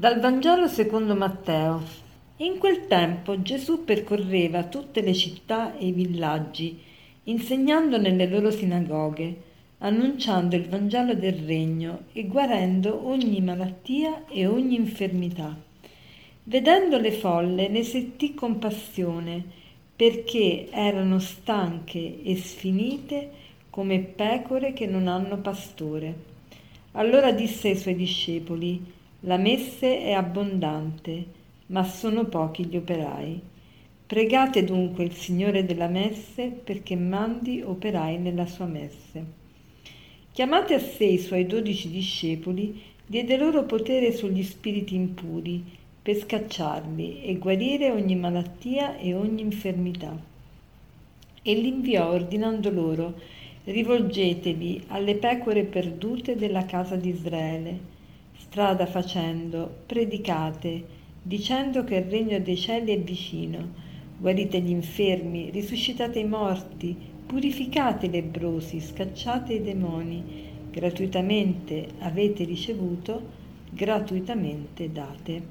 Dal Vangelo secondo Matteo. In quel tempo Gesù percorreva tutte le città e i villaggi, insegnando nelle loro sinagoghe, annunciando il Vangelo del Regno e guarendo ogni malattia e ogni infermità. Vedendo le folle ne sentì compassione, perché erano stanche e sfinite come pecore che non hanno pastore. Allora disse ai suoi discepoli, la messe è abbondante, ma sono pochi gli operai. Pregate dunque il Signore della messe perché mandi operai nella sua messe. Chiamate a sé i suoi dodici discepoli, diede loro potere sugli spiriti impuri per scacciarli e guarire ogni malattia e ogni infermità. E li inviò ordinando loro, rivolgetevi alle pecore perdute della casa di Israele strada facendo, predicate, dicendo che il regno dei cieli è vicino, guarite gli infermi, risuscitate i morti, purificate i lebrosi, scacciate i demoni, gratuitamente avete ricevuto, gratuitamente date.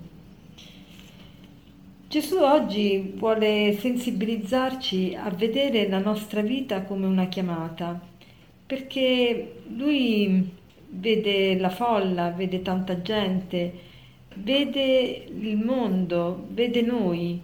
Gesù oggi vuole sensibilizzarci a vedere la nostra vita come una chiamata, perché lui vede la folla, vede tanta gente, vede il mondo, vede noi,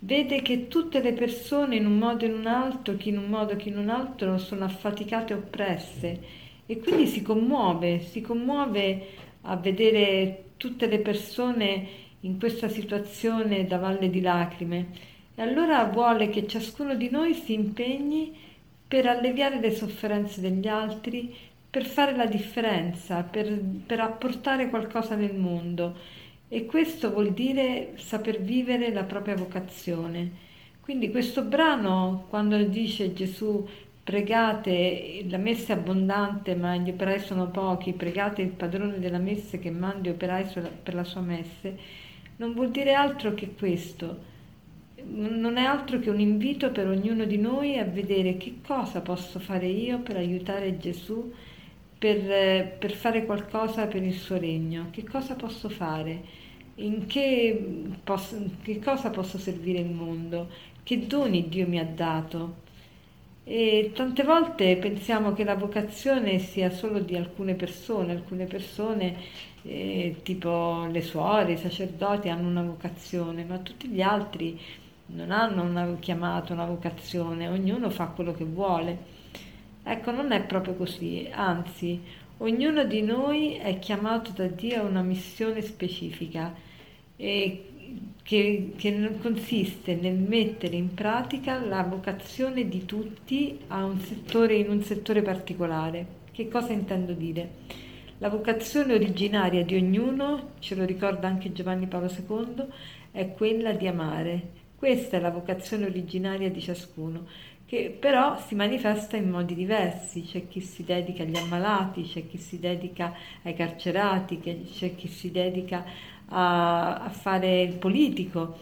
vede che tutte le persone in un modo o in un altro, chi in un modo, chi in un altro, sono affaticate e oppresse. E quindi si commuove, si commuove a vedere tutte le persone in questa situazione da valle di lacrime. E allora vuole che ciascuno di noi si impegni per alleviare le sofferenze degli altri, per fare la differenza, per, per apportare qualcosa nel mondo e questo vuol dire saper vivere la propria vocazione. Quindi questo brano, quando dice Gesù pregate, la messa è abbondante ma gli operai sono pochi, pregate il padrone della messa che mandi operai per la sua messe, non vuol dire altro che questo. Non è altro che un invito per ognuno di noi a vedere che cosa posso fare io per aiutare Gesù per, per fare qualcosa per il suo regno. Che cosa posso fare? In che, posso, che cosa posso servire il mondo? Che doni Dio mi ha dato? E tante volte pensiamo che la vocazione sia solo di alcune persone, alcune persone eh, tipo le suore, i sacerdoti hanno una vocazione, ma tutti gli altri non hanno una chiamata, una vocazione, ognuno fa quello che vuole. Ecco, non è proprio così, anzi, ognuno di noi è chiamato da Dio a una missione specifica e che, che consiste nel mettere in pratica la vocazione di tutti un settore, in un settore particolare. Che cosa intendo dire? La vocazione originaria di ognuno, ce lo ricorda anche Giovanni Paolo II, è quella di amare. Questa è la vocazione originaria di ciascuno che però si manifesta in modi diversi, c'è chi si dedica agli ammalati, c'è chi si dedica ai carcerati, c'è chi si dedica a, a fare il politico.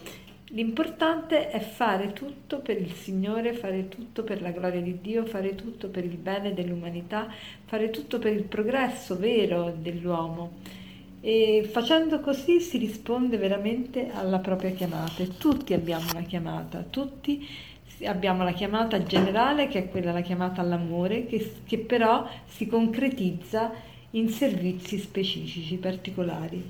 L'importante è fare tutto per il Signore, fare tutto per la gloria di Dio, fare tutto per il bene dell'umanità, fare tutto per il progresso vero dell'uomo. E facendo così si risponde veramente alla propria chiamata. Tutti abbiamo una chiamata, tutti abbiamo la chiamata generale che è quella la chiamata all'amore che, che però si concretizza in servizi specifici, particolari.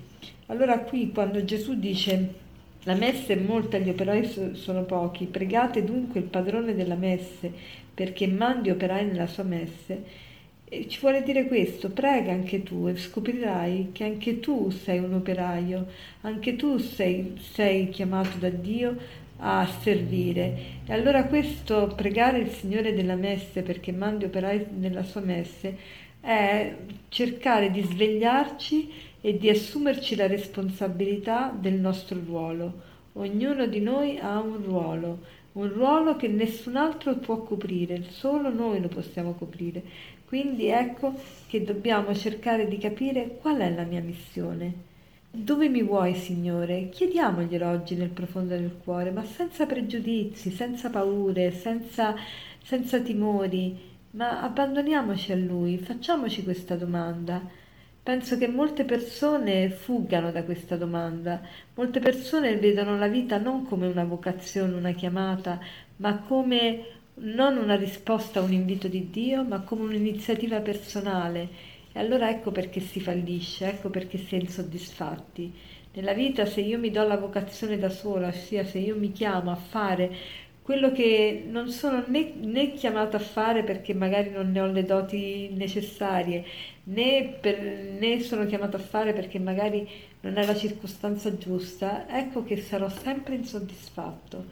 Allora qui quando Gesù dice la messa è molta, gli operai sono pochi, pregate dunque il padrone della messe perché mandi operai nella sua messe, e ci vuole dire questo, prega anche tu e scoprirai che anche tu sei un operaio, anche tu sei, sei chiamato da Dio a servire. E allora questo pregare il Signore della messe perché mandi operai nella sua messe è cercare di svegliarci e di assumerci la responsabilità del nostro ruolo. Ognuno di noi ha un ruolo, un ruolo che nessun altro può coprire, solo noi lo possiamo coprire. Quindi ecco che dobbiamo cercare di capire qual è la mia missione. Dove mi vuoi, Signore? Chiediamoglielo oggi nel profondo del cuore, ma senza pregiudizi, senza paure, senza, senza timori, ma abbandoniamoci a Lui, facciamoci questa domanda, Penso che molte persone fuggano da questa domanda, molte persone vedono la vita non come una vocazione, una chiamata, ma come non una risposta a un invito di Dio, ma come un'iniziativa personale. E allora ecco perché si fallisce, ecco perché si è insoddisfatti. Nella vita se io mi do la vocazione da sola, ossia se io mi chiamo a fare quello che non sono né, né chiamata a fare perché magari non ne ho le doti necessarie, né, per, né sono chiamata a fare perché magari non è la circostanza giusta, ecco che sarò sempre insoddisfatto.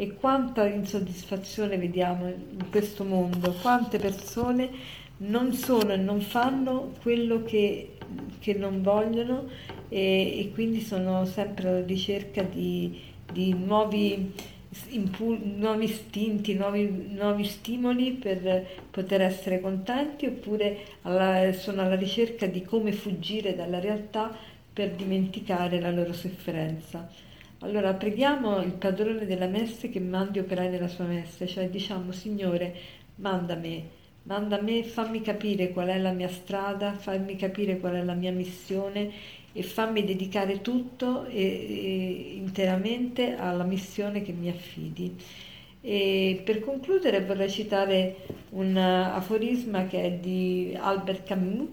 E quanta insoddisfazione vediamo in questo mondo, quante persone non sono e non fanno quello che, che non vogliono e, e, quindi sono sempre alla ricerca di, di nuovi nuovi istinti, nuovi, nuovi, stimoli per poter essere contenti oppure alla, sono alla ricerca di come fuggire dalla realtà per dimenticare la loro sofferenza. Allora preghiamo il padrone della messe che mandi operai nella sua messe, cioè diciamo Signore manda me, manda me, fammi capire qual è la mia strada, fammi capire qual è la mia missione e fammi dedicare tutto e, e interamente alla missione che mi affidi. E per concludere vorrei citare un aforisma che è di Albert Camus.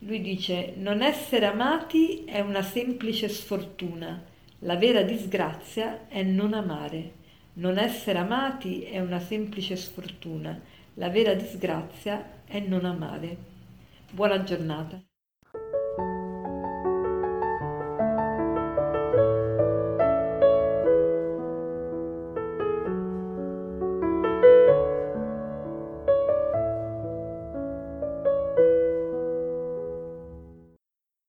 Lui dice: Non essere amati è una semplice sfortuna, la vera disgrazia è non amare. Non essere amati è una semplice sfortuna, la vera disgrazia è non amare. Buona giornata.